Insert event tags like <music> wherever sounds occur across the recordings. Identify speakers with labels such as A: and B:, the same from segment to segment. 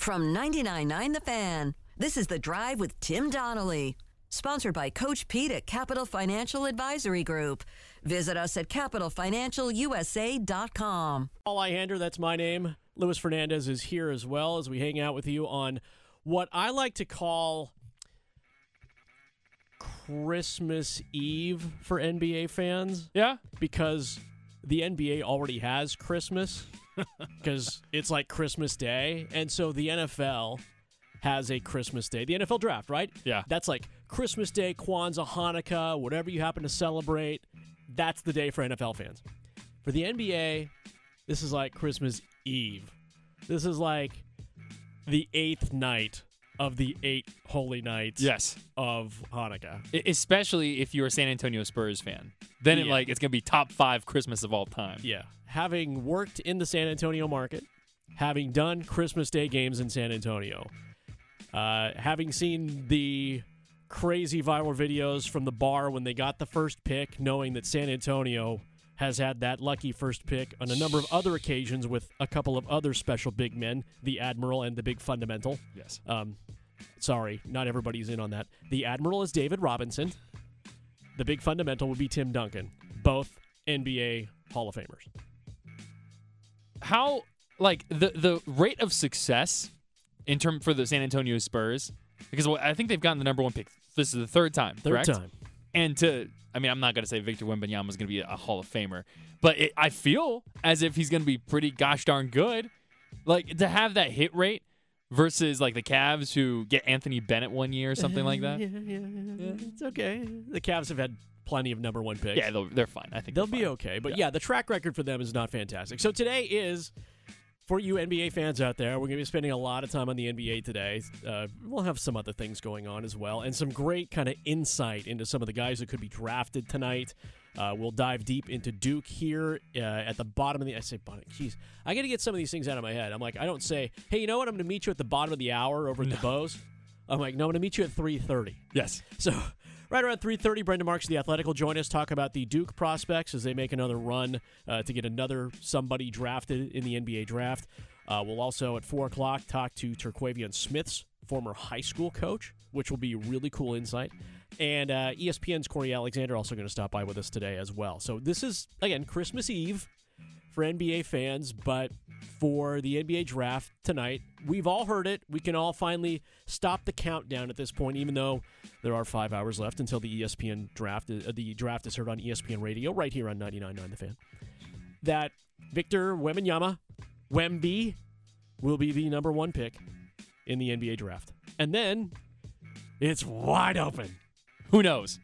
A: From 99.9 The Fan, this is The Drive with Tim Donnelly. Sponsored by Coach Pete at Capital Financial Advisory Group. Visit us at capitalfinancialusa.com.
B: Paul Ihander, that's my name. Luis Fernandez is here as well as we hang out with you on what I like to call Christmas Eve for NBA fans.
C: Yeah.
B: Because the NBA already has Christmas <laughs> because it's like Christmas Day. And so the NFL has a Christmas Day. The NFL draft, right?
C: Yeah.
B: That's like Christmas Day, Kwanzaa, Hanukkah, whatever you happen to celebrate. That's the day for NFL fans. For the NBA, this is like Christmas Eve. This is like the eighth night of the eight holy nights
C: Yes.
B: of Hanukkah.
C: I- especially if you're a San Antonio Spurs fan. Then it, like it's gonna be top five Christmas of all time.
B: Yeah. Having worked in the San Antonio market, having done Christmas Day games in San Antonio, uh, having seen the crazy viral videos from the bar when they got the first pick, knowing that San Antonio has had that lucky first pick on a number of other occasions with a couple of other special big men, the Admiral and the Big Fundamental.
C: Yes.
B: Um, sorry, not everybody's in on that. The Admiral is David Robinson. The Big Fundamental would be Tim Duncan, both NBA Hall of Famers.
C: How like the the rate of success in term for the San Antonio Spurs because well, I think they've gotten the number one pick. This is the third time.
B: Third
C: correct?
B: time.
C: And to, I mean, I'm not going to say Victor Wembanyama is going to be a Hall of Famer, but it, I feel as if he's going to be pretty gosh darn good. Like to have that hit rate versus like the Cavs who get Anthony Bennett one year or something like that. <laughs>
B: Yeah, yeah, yeah, It's okay. The Cavs have had plenty of number one picks.
C: Yeah, they'll, they're fine. I think
B: They'll be okay. But
C: Yeah.
B: yeah. the track record for them is not fantastic. So today is, for you NBA fans out there, we're going to be spending a lot of time on the NBA today. Uh, we'll have some other things going on as well, and some great kind of insight into some of the guys that could be drafted tonight. Uh, we'll dive deep into Duke here uh, at the bottom of the. I say, bottom. Jeez, I got to get some of these things out of my head. I'm like, I don't say, hey, you know what? I'm going to meet you at the bottom of the hour over at the <laughs> Bows. I'm like, no, I'm going to meet you at 3:30.
C: Yes.
B: So, right around 3:30, Brendan Marks, of the Athletic, will join us talk about the Duke prospects as they make another run uh, to get another somebody drafted in the NBA draft. Uh, we'll also at four o'clock talk to Terquavion Smith's former high school coach, which will be really cool insight. And uh, ESPN's Corey Alexander also going to stop by with us today as well. So this is again Christmas Eve for NBA fans, but for the NBA draft tonight, we've all heard it. We can all finally stop the countdown at this point, even though there are five hours left until the ESPN draft. Uh, the draft is heard on ESPN Radio right here on 99.9 The Fan. That Victor Wembanyama, Wemby, will be the number one pick in the NBA draft, and then it's wide open.
C: Who knows?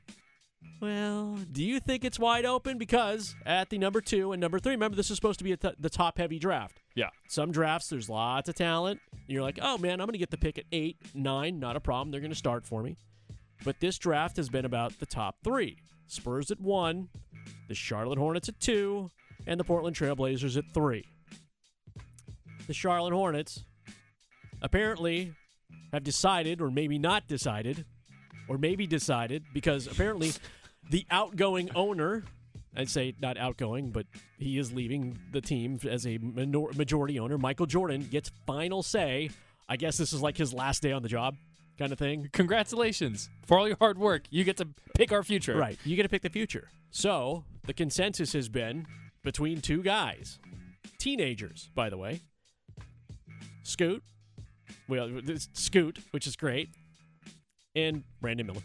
B: Well, do you think it's wide open? Because at the number two and number three, remember this is supposed to be a t- the top heavy draft.
C: Yeah.
B: Some drafts, there's lots of talent. You're like, oh man, I'm going to get the pick at eight, nine, not a problem. They're going to start for me. But this draft has been about the top three Spurs at one, the Charlotte Hornets at two, and the Portland Trailblazers at three. The Charlotte Hornets apparently have decided, or maybe not decided, or maybe decided, because apparently the outgoing owner, I'd say not outgoing, but he is leaving the team as a minor- majority owner. Michael Jordan gets final say. I guess this is like his last day on the job, kind of thing.
C: Congratulations for all your hard work. You get to pick our future.
B: Right. You get to pick the future. So the consensus has been between two guys, teenagers, by the way. Scoot, well, this Scoot, which is great, and Brandon Miller.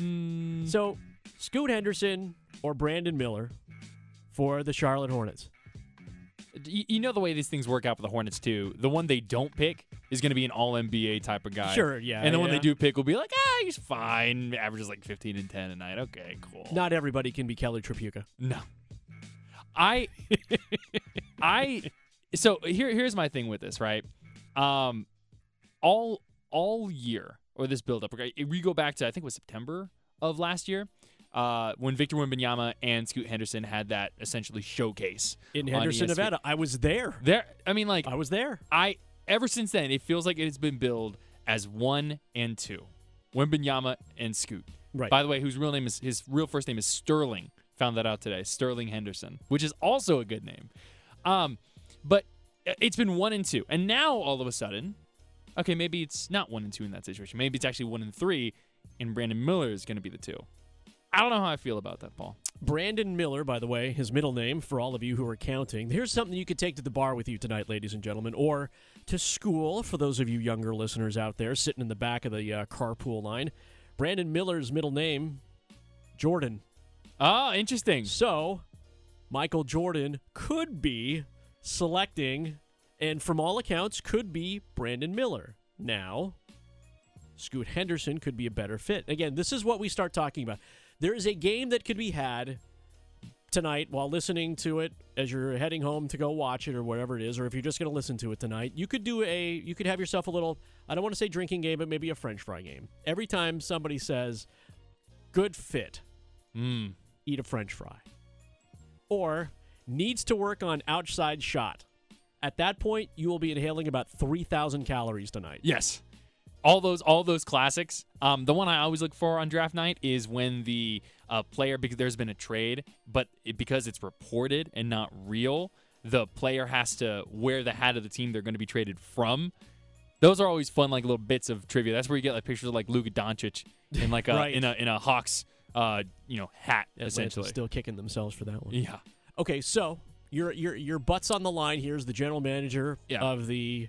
C: Mm,
B: So Scoot Henderson or Brandon Miller for the Charlotte Hornets.
C: you, know the way these things work out for the Hornets too. The one they don't pick is going to be an All NBA type of guy.
B: Sure, yeah,
C: And the one they do pick will be like, ah, he's fine. Averages like 15 and 10 a night. Okay, cool.
B: Not everybody can be Kelly Tripucka.
C: No. I I so here here's my thing with this, right? Um all all year or this build up, okay, we go back to I think it was September of last year. Uh, when Victor Wembanyama and Scoot Henderson had that essentially showcase
B: In Henderson, Nevada. I was there.
C: There, I mean, like
B: I was there.
C: I ever since then, it feels like it has been billed as one and two, Wembanyama and Scoot.
B: Right.
C: By the way, whose real name is his real first name is Sterling. Found that out today. Sterling Henderson, which is also a good name. Um, but it's been one and two, and now all of a sudden, okay, maybe it's not one and two in that situation. Maybe it's actually one and three, and Brandon Miller is going to be the two. I don't know how I feel about that, Paul.
B: Brandon Miller, by the way, his middle name for all of you who are counting. Here's something you could take to the bar with you tonight, ladies and gentlemen, or to school for those of you younger listeners out there sitting in the back of the uh, carpool line. Brandon Miller's middle name, Jordan.
C: Oh, interesting.
B: So, Michael Jordan could be selecting, and from all accounts, could be Brandon Miller. Now, Scoot Henderson could be a better fit. Again, this is what we start talking about. There is a game that could be had tonight while listening to it as you're heading home to go watch it or whatever it is, or if you're just going to listen to it tonight. You could do a, you could have yourself a little, I don't want to say drinking game, but maybe a French fry game. Every time somebody says, good fit,
C: Mm.
B: eat a French fry. Or needs to work on outside shot. At that point, you will be inhaling about 3,000 calories tonight.
C: Yes. All those all those classics. Um, the one I always look for on draft night is when the uh, player because there's been a trade, but it, because it's reported and not real, the player has to wear the hat of the team they're going to be traded from. Those are always fun, like little bits of trivia. That's where you get like pictures of like Luka Doncic in like a <laughs>
B: Right.
C: in a in a Hawks uh you know hat
B: Atlanta's
C: essentially.
B: still kicking themselves for that one.
C: Yeah.
B: Okay, so your your your butts on the line. Here's the general manager
C: Yeah.
B: of the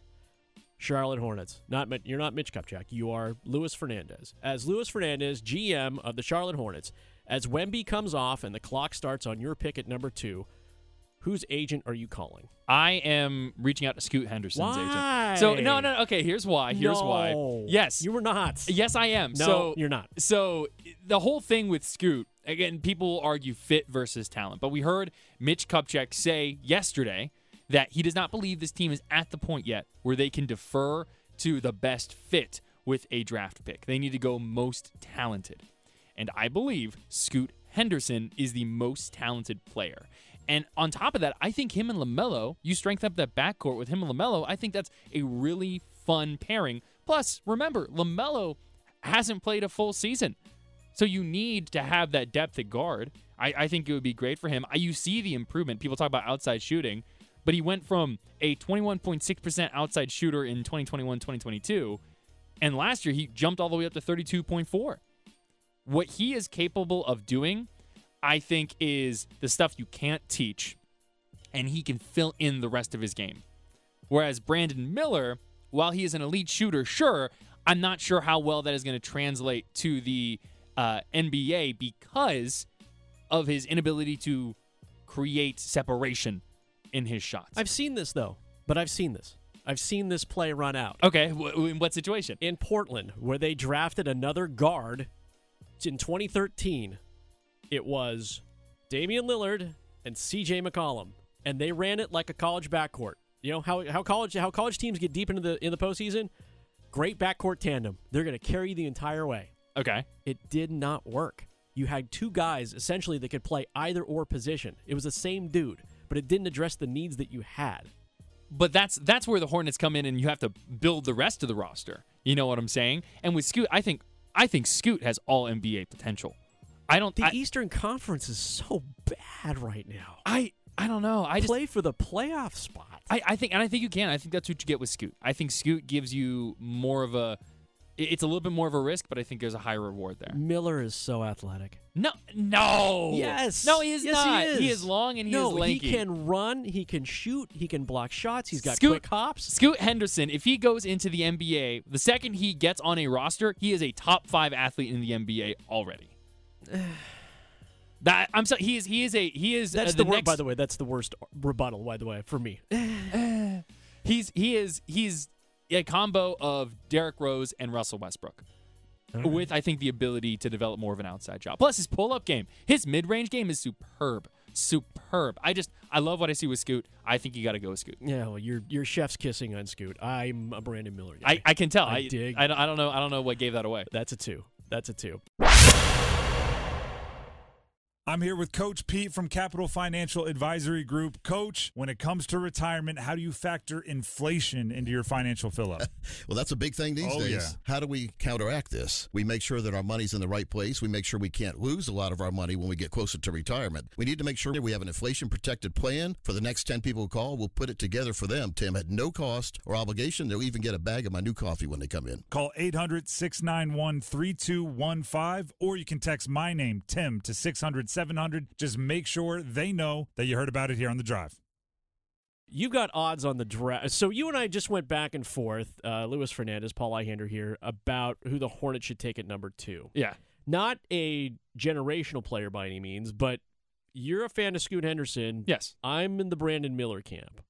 B: Charlotte Hornets. Not you're not Mitch Kupchak. You are Luis Fernandez. As Luis Fernandez, GM of the Charlotte Hornets, as Wemby comes off and the clock starts on your pick at number two, whose agent are you calling?
C: I am reaching out to Scoot Henderson's
B: Why?
C: agent. So no, no. Okay, here's why. Here's why. Yes,
B: you were not.
C: Yes, I am.
B: No,
C: so
B: you're not.
C: So the whole thing with Scoot, again, people will argue fit versus talent, but we heard Mitch Kupchak say yesterday that he does not believe this team is at the point yet where they can defer to the best fit with a draft pick. They need to go most talented. And I believe Scoot Henderson is the most talented player. And on top of that, I think him and LaMelo, you strengthen up that backcourt with him and LaMelo, I think that's a really fun pairing. Plus, remember, LaMelo hasn't played a full season. So you need to have that depth at guard. I, I think it would be great for him. I, you see the improvement. People talk about outside shooting, but he went from a 21.6% outside shooter in 2021 2022, and last year he jumped all the way up to 32.4. What he is capable of doing, I think, is the stuff you can't teach, and he can fill in the rest of his game. Whereas Brandon Miller, while he is an elite shooter, sure, I'm not sure how well that is going to translate to the uh, NBA because of his inability to create separation in his shots.
B: I've seen this though, but I've seen this. I've seen this play run out
C: okay, w- in what situation?
B: in Portland where they drafted another guard in 2013. It was Damian Lillard and CJ McCollum, and they ran it like a college backcourt. You know how how college how college teams get deep into the in the postseason. Great backcourt tandem. They're going to carry the entire way.
C: Okay.
B: It did not work. You had two guys essentially that could play either or position. It was the same dude, but it didn't address the needs that you had.
C: But that's that's where the Hornets come in and you have to build the rest of the roster. You know what I'm saying? And with Scoot, I think I think Scoot has all NBA potential. I don't think
B: The
C: I,
B: Eastern Conference is so bad right now.
C: I I don't know. I just
B: play for the playoff spot.
C: I, I think and I think you can. I think that's what you get with Scoot. I think Scoot gives you more of a it's a little bit more of a risk, but I think there's a high reward there.
B: Miller is so athletic.
C: No, no,
B: Yes.
C: no, he is
B: Yes,
C: not.
B: He is,
C: long and he
B: no,
C: is lanky.
B: he can run. He can shoot. He can block shots. He's got
C: Scoot-
B: quick hops.
C: Scoot Henderson, if he goes into the NBA, the second he gets on a roster, he is a top five athlete in the NBA already. <sighs> that I'm sorry, he is he is a he is
B: That's
C: uh,
B: the,
C: the,
B: word,
C: next,
B: by the way. That's the worst rebuttal, by the way, for me. <sighs>
C: He's he is he's a combo of Derrick Rose and Russell Westbrook. With I think the ability to develop more of an outside job. Plus his pull-up game, his mid-range game is superb. Superb. I just I love what I see with Scoot. I think you got to go with Scoot.
B: Yeah, well, you're you're chef's kissing on Scoot. I'm a Brandon Miller guy.
C: I, I can tell.
B: I
C: I,
B: dig.
C: I, don't, I don't know. I don't know what gave that away.
B: That's a two. That's a two.
D: I'm here with Coach Pete from Capital Financial Advisory Group. Coach, when it comes to retirement, how do you factor inflation into your financial fill up? <laughs>
E: well, that's a big thing these
D: Oh,
E: days.
D: yeah.
E: How do we counteract this? We make sure that our money's in the right place. We make sure we can't lose a lot of our money when we get closer to retirement. We need to make sure we have an inflation protected plan for the next 10 people who call. We'll put it together for them, Tim, at no cost or obligation. They'll even get a bag of my new coffee when they come in.
D: Call 800 691 3215, or you can text my name, Tim, to 600 700. Just make sure they know that you heard about it here on the drive.
B: You've got odds on the draft. So you and I just went back and forth, uh, Luis Fernandez, Paul Ihander here, about who the Hornets should take at number two.
C: Yeah.
B: Not a generational player by any means, but you're a fan of Scoot Henderson.
C: Yes.
B: I'm in the Brandon Miller camp,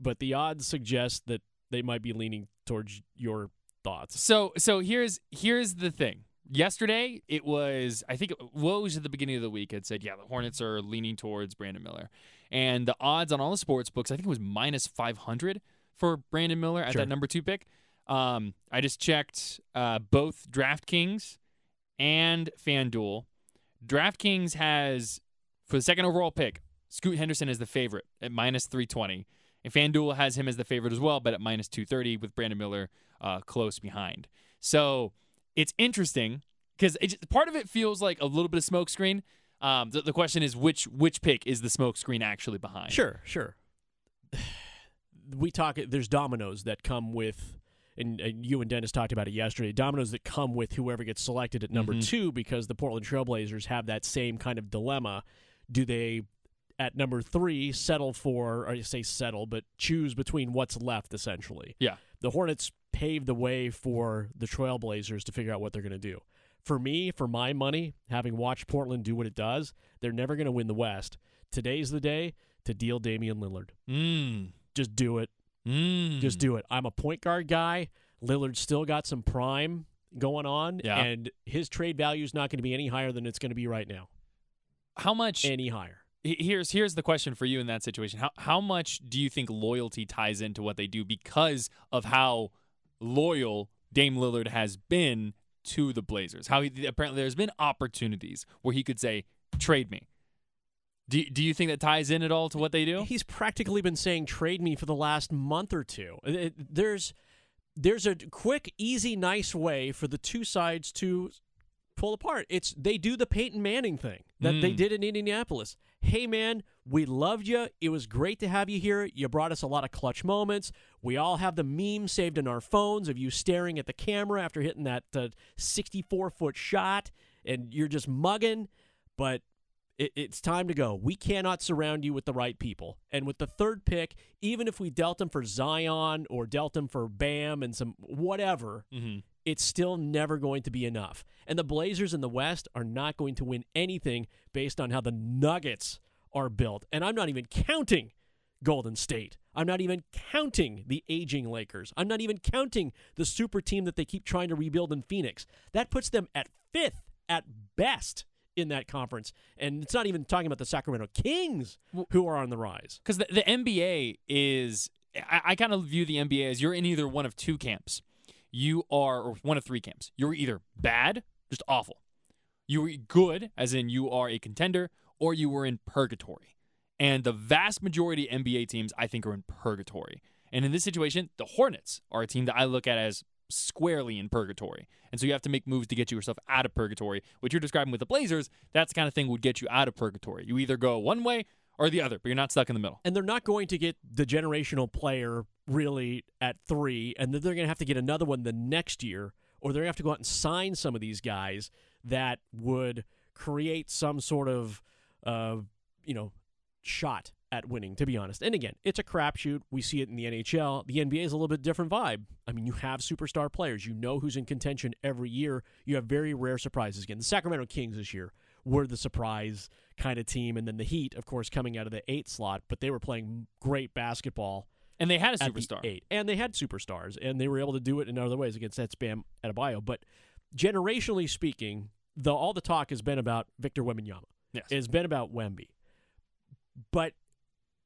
B: but the odds suggest that they might be leaning towards your thoughts.
C: So so here's here's the thing. Yesterday it was I think Woj at the beginning of the week had said yeah the Hornets are leaning towards Brandon Miller, and the odds on all the sports books I think it was minus five hundred for Brandon Miller at
B: Sure.
C: that number two pick. Um, I just checked uh, both DraftKings and FanDuel. DraftKings has for the second overall pick Scoot Henderson is the favorite at minus three twenty. And FanDuel has him as the favorite as well, but at minus 230 with Brandon Miller uh, close behind. So it's interesting because part of it feels like a little bit of smokescreen. Um, the, the question is which which pick is the smokescreen actually behind?
B: Sure, sure. <sighs> We talk. There's dominoes that come with, and, and you and Dennis talked about it yesterday. Dominoes that come with whoever gets selected at number
C: Mhm.
B: two, because the Portland Trailblazers have that same kind of dilemma. Do they, at number three, settle for, or I say settle, but choose between what's left, essentially?
C: Yeah.
B: The Hornets paved the way for the Trailblazers to figure out what they're going to do. For me, for my money, having watched Portland do what it does, they're never going to win the West. Today's the day to deal Damian Lillard.
C: Mm.
B: Just do it.
C: Mm.
B: Just do it. I'm a point guard guy. Lillard's still got some prime going on,
C: Yeah.
B: and his trade value is not going to be any higher than it's going to be right now.
C: How much?
B: Any higher.
C: Here's here's the question for you in that situation. How how much do you think loyalty ties into what they do because of how loyal Dame Lillard has been to the Blazers? How he, apparently there's been opportunities where he could say trade me. Do do you think that ties in at all to what they do?
B: He's practically been saying trade me for the last month or two. It- there's there's a quick, easy, nice way for the two sides to pull apart. It's they do the Peyton Manning thing that they
C: Mm.
B: did in Indianapolis. Hey man, we loved you. It was great to have you here. You brought us a lot of clutch moments. We all have the meme saved in our phones of you staring at the camera after hitting that uh, 64 foot shot, and you're just mugging. But it, it's time to go. We cannot surround you with the right people. And with the third pick, even if we dealt him for Zion or dealt him for Bam and some whatever,
C: mm-hmm.
B: It's still never going to be enough. And the Blazers in the West are not going to win anything based on how the Nuggets are built. And I'm not even counting Golden State. I'm not even counting the aging Lakers. I'm not even counting the super team that they keep trying to rebuild in Phoenix. That puts them at fifth at best in that conference. And it's not even talking about the Sacramento Kings who are on the rise.
C: Because the, the NBA is, I, I kind of view the NBA as you're in either one of two camps. You are, or one of three camps. You're either bad, just awful. You were good, as in you are a contender, or you were in purgatory. And the vast majority of NBA teams, I think, are in purgatory. And in this situation, the Hornets are a team that I look at as squarely in purgatory. And so you have to make moves to get yourself out of purgatory. What you're describing with the Blazers, that's the kind of thing would get you out of purgatory. You either go one way or the other, but you're not stuck in the middle.
B: and they're not going to get the generational player really at three, and then they're going to have to get another one the next year, or they're going to have to go out and sign some of these guys that would create some sort of, uh, you know, shot at winning. To be honest, and again, it's a crapshoot. We see it in the NHL. The NBA is a little bit different vibe. I mean, you have superstar players. You know who's in contention every year. You have very rare surprises. Again, the Sacramento Kings this year were the surprise kind of team, and then the Heat, of course, coming out of the eight slot, but they were playing great basketball
C: And they had a superstar.
B: eight, and they had superstars, and they were able to do it in other ways against that spam at a bio. But generationally speaking, the all the talk has been about Victor Wembanyama.
C: Yes.
B: It's been about Wemby. But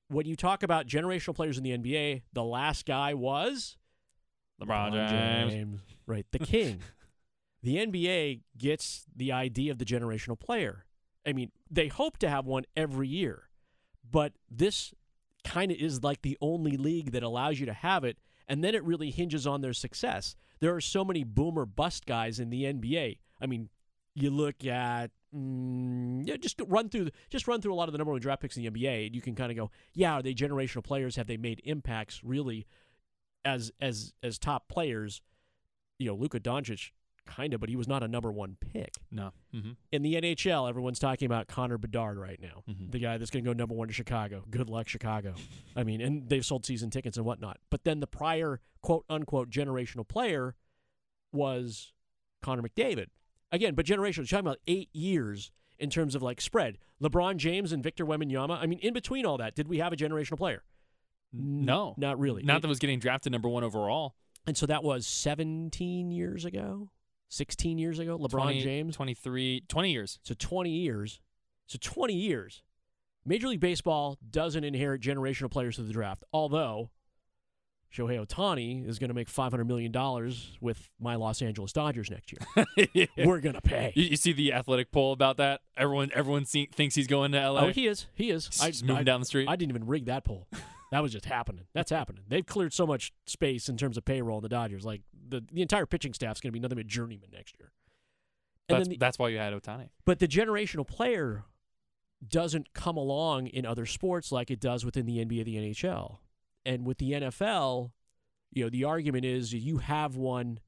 B: when you talk about generational players in the NBA, the last guy was
C: LeBron James.
B: Right, the king. <laughs> the NBA gets the idea of the generational player. I mean, they hope to have one every year, but this kind of is like the only league that allows you to have it, and then it really hinges on their success. There are so many boomer bust guys in the NBA. I mean, you look at mm, yeah, just run through just run through a lot of the number one draft picks in the NBA, and you can kind of go, yeah, are they generational players? Have they made impacts really as as as top players? You know, Luka Doncic kind of, but he was not a number one pick.
C: No. Mm-hmm.
B: In the NHL, everyone's talking about Connor Bedard right now,
C: Mhm.
B: the guy that's going to go number one to Chicago. Good luck, Chicago. <laughs> I mean, and they've sold season tickets and whatnot. But then the prior quote unquote generational player was Connor McDavid. Again, but generational, you're talking about eight years in terms of like spread. LeBron James and Victor Wembanyama. I mean, in between all that, did we have a generational player? N-
C: No.
B: not really.
C: Not
B: It-
C: that was getting drafted number one overall.
B: and so that was 17 years ago, 16 years ago. LeBron
C: 20
B: James.
C: 23, 20 years.
B: So 20 years. So 20 years. Major League Baseball doesn't inherit generational players through the draft, although Shohei Ohtani is going to make $500 million with my Los Angeles Dodgers next year. <laughs> We're going to pay.
C: You, you see the athletic poll about that? Everyone, everyone see, thinks he's going to LA.
B: Oh, he is. He is.
C: He's just moving down the street.
B: I didn't even rig that poll. <laughs> That was just happening. That's happening. They've cleared so much space in terms of payroll in the Dodgers. Like the, the entire pitching staff's going to be nothing but journeyman next year. And
C: that's,
B: then the,
C: that's why you had Ohtani.
B: But the generational player doesn't come along in other sports like it does within the NBA, the NHL. And with the NFL, you know, the argument is you have one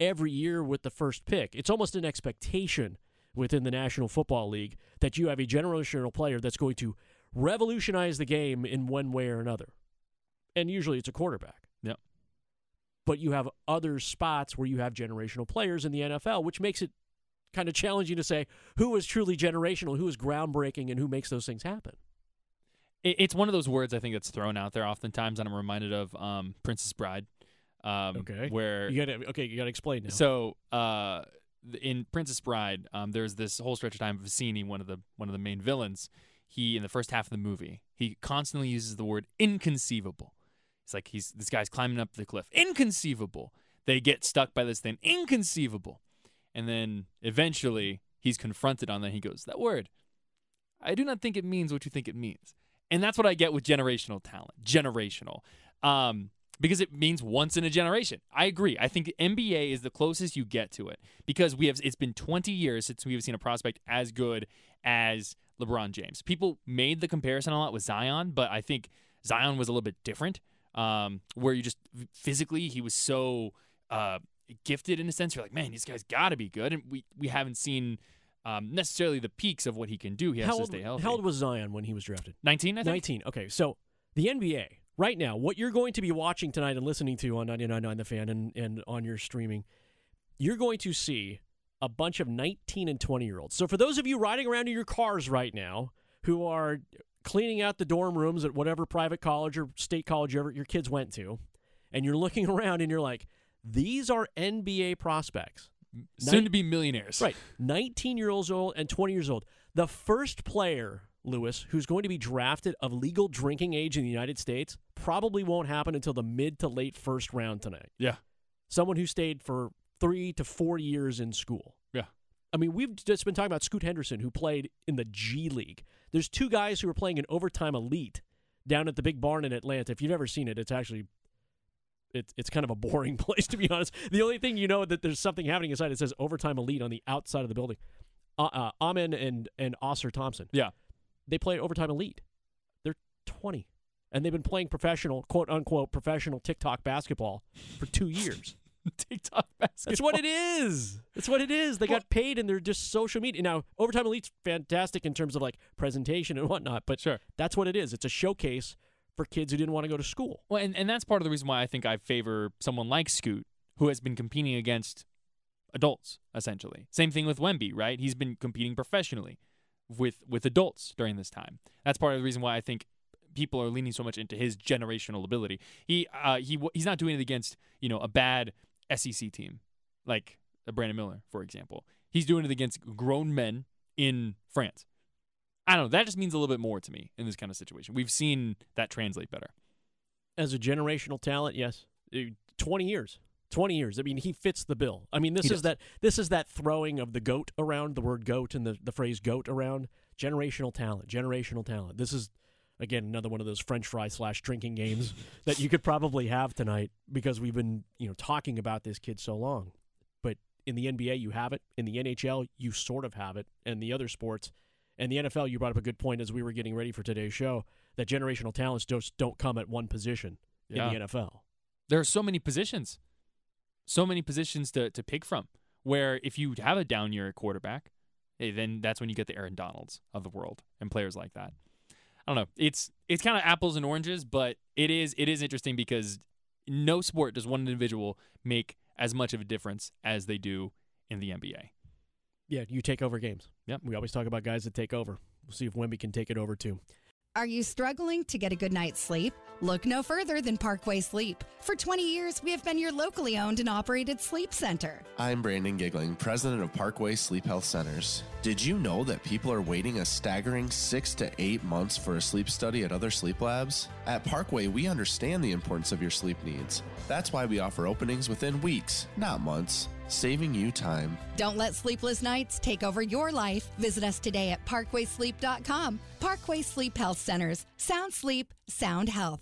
B: every year with the first pick. It's almost an expectation within the National Football League that you have a generational player that's going to revolutionize the game in one way or another. And usually it's a quarterback.
C: Yep.
B: But you have other spots where you have generational players in the NFL, which makes it kind of challenging to say who is truly generational, who is groundbreaking, and who makes those things happen.
C: It's one of those words I think that's thrown out there oftentimes, and I'm reminded of um, Princess Bride. Um,
B: Okay.
C: Where
B: You got to okay, you got to explain now.
C: So, uh, in Princess Bride, um, there's this whole stretch of time of Vizzini, one of the one of the main villains. He in the first half of the movie, he constantly uses the word inconceivable. It's like he's this guy's climbing up the cliff. Inconceivable. They get stuck by this thing. Inconceivable. And then eventually he's confronted on that. He goes, "That word. I do not think it means what you think it means." And that's what I get with generational talent. Generational. Um, because it means once in a generation. I agree. I think NBA is the closest you get to it because we have it's been 20 years since we have seen a prospect as good as LeBron James. People made the comparison a lot with Zion, but I think Zion was a little bit different. Um, where you just physically he was so uh, gifted in a sense. You're like, man, this guy's got to be good, and we we haven't seen um, necessarily the peaks of what he can do. He has
B: how
C: to
B: old,
C: stay healthy.
B: how old was Zion when he was drafted?
C: 19, I think.
B: 19. Okay, so the NBA right now, what you're going to be watching tonight and listening to on 99.9 The Fan and, and on your streaming, you're going to see a bunch of 19 and 20 year olds. So for those of you riding around in your cars right now who are cleaning out the dorm rooms at whatever private college or state college your, your kids went to, and you're looking <laughs> around and you're like, these are NBA prospects.
C: Soon to be millionaires.
B: Right. 19 years old and 20 years old. The first player, Lewis, who's going to be drafted of legal drinking age in the United States probably won't happen until the mid to late first round tonight.
C: Yeah.
B: Someone who stayed for three to four years in school.
C: Yeah.
B: I mean, we've just been talking about Scoot Henderson, who played in the G League. There's two guys who are playing in overtime elite down at the big barn in Atlanta. If you've ever seen it, it's actually it's it's kind of a boring <laughs> place to be honest. The only thing you know that there's something happening inside it says overtime elite on the outside of the building. Uh, uh, Amen and and Ausar Thompson.
C: Yeah.
B: They play overtime elite. They're 20, and they've been playing professional quote unquote professional TikTok basketball for two years. <laughs>
C: TikTok basketball.
B: That's what it is. That's what it is. They got paid and they're just social media. Now, Overtime Elite's fantastic in terms of like presentation and whatnot, but
C: Sure.
B: that's what it is. It's a showcase for kids who didn't want to go to school.
C: Well, and, and that's part of the reason why I think I favor someone like Scoot, who has been competing against adults, essentially. Same thing with Wemby, right? He's been competing professionally with with adults during this time. That's part of the reason why I think people are leaning so much into his generational ability. He uh, he he's not doing it against you know a bad SEC team like a Brandon Miller, for example. He's doing it against grown men in France. I don't know. That just means a little bit more to me in this kind of situation. We've seen that translate better.
B: As a generational talent, yes. Uh, 20 years. 20 years. I mean, he fits the bill. I mean, this
C: He
B: is
C: does.
B: that this is that throwing of the goat around, the word goat and the, the phrase goat around Generational talent, generational talent. This is again another one of those French fry slash drinking games that you could probably have tonight because we've been you know talking about this kid so long. But in the NBA, you have it. In the NHL, you sort of have it. And the other sports, and the NFL, you brought up a good point as we were getting ready for today's show that generational talents just don't come at one position
C: Yeah.
B: in the NFL.
C: There are so many positions, so many positions to, to pick from. Where if you have a down year at quarterback, hey, then that's when you get the Aaron Donalds of the world and players like that. I don't know. It's it's kind of apples and oranges, but it is it is interesting because no sport does one individual make as much of a difference as they do in the NBA.
B: Yeah, you take over games.
C: Yep.
B: We always talk about guys that take over. We'll see if Wemby can take it over too.
F: Are you struggling to get a good night's sleep? Look no further than Parkway Sleep. For 20 years, we have been your locally owned and operated sleep center.
G: I'm Brandon Giggling, president of Parkway Sleep Health Centers. Did you know that people are waiting a staggering six to eight months for a sleep study at other sleep labs? At Parkway, we understand the importance of your sleep needs. That's why we offer openings within weeks, not months, saving you time.
F: Don't let sleepless nights take over your life. Visit us today at parkwaysleep.com. Parkway Sleep Health Centers. Sound sleep, sound health.